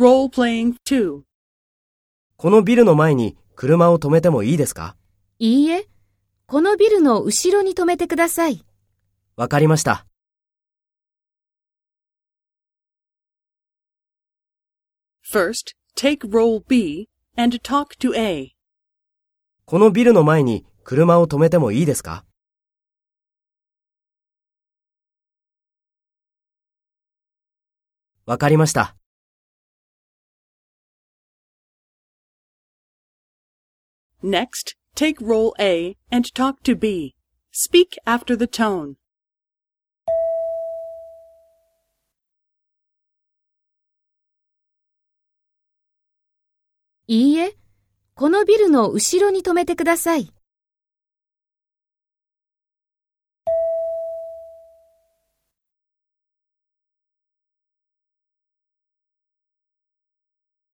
Role playing 2. このビルの前に車を止めてもいいですか？いいえ、このビルの後ろに止めてください。わかりました。First, take role B and talk to A. このビルの前に車を止めてもいいですか？わかりました。Next, take role A and talk to B. Speak after the tone. いいえ、このビルの後ろに止めてください。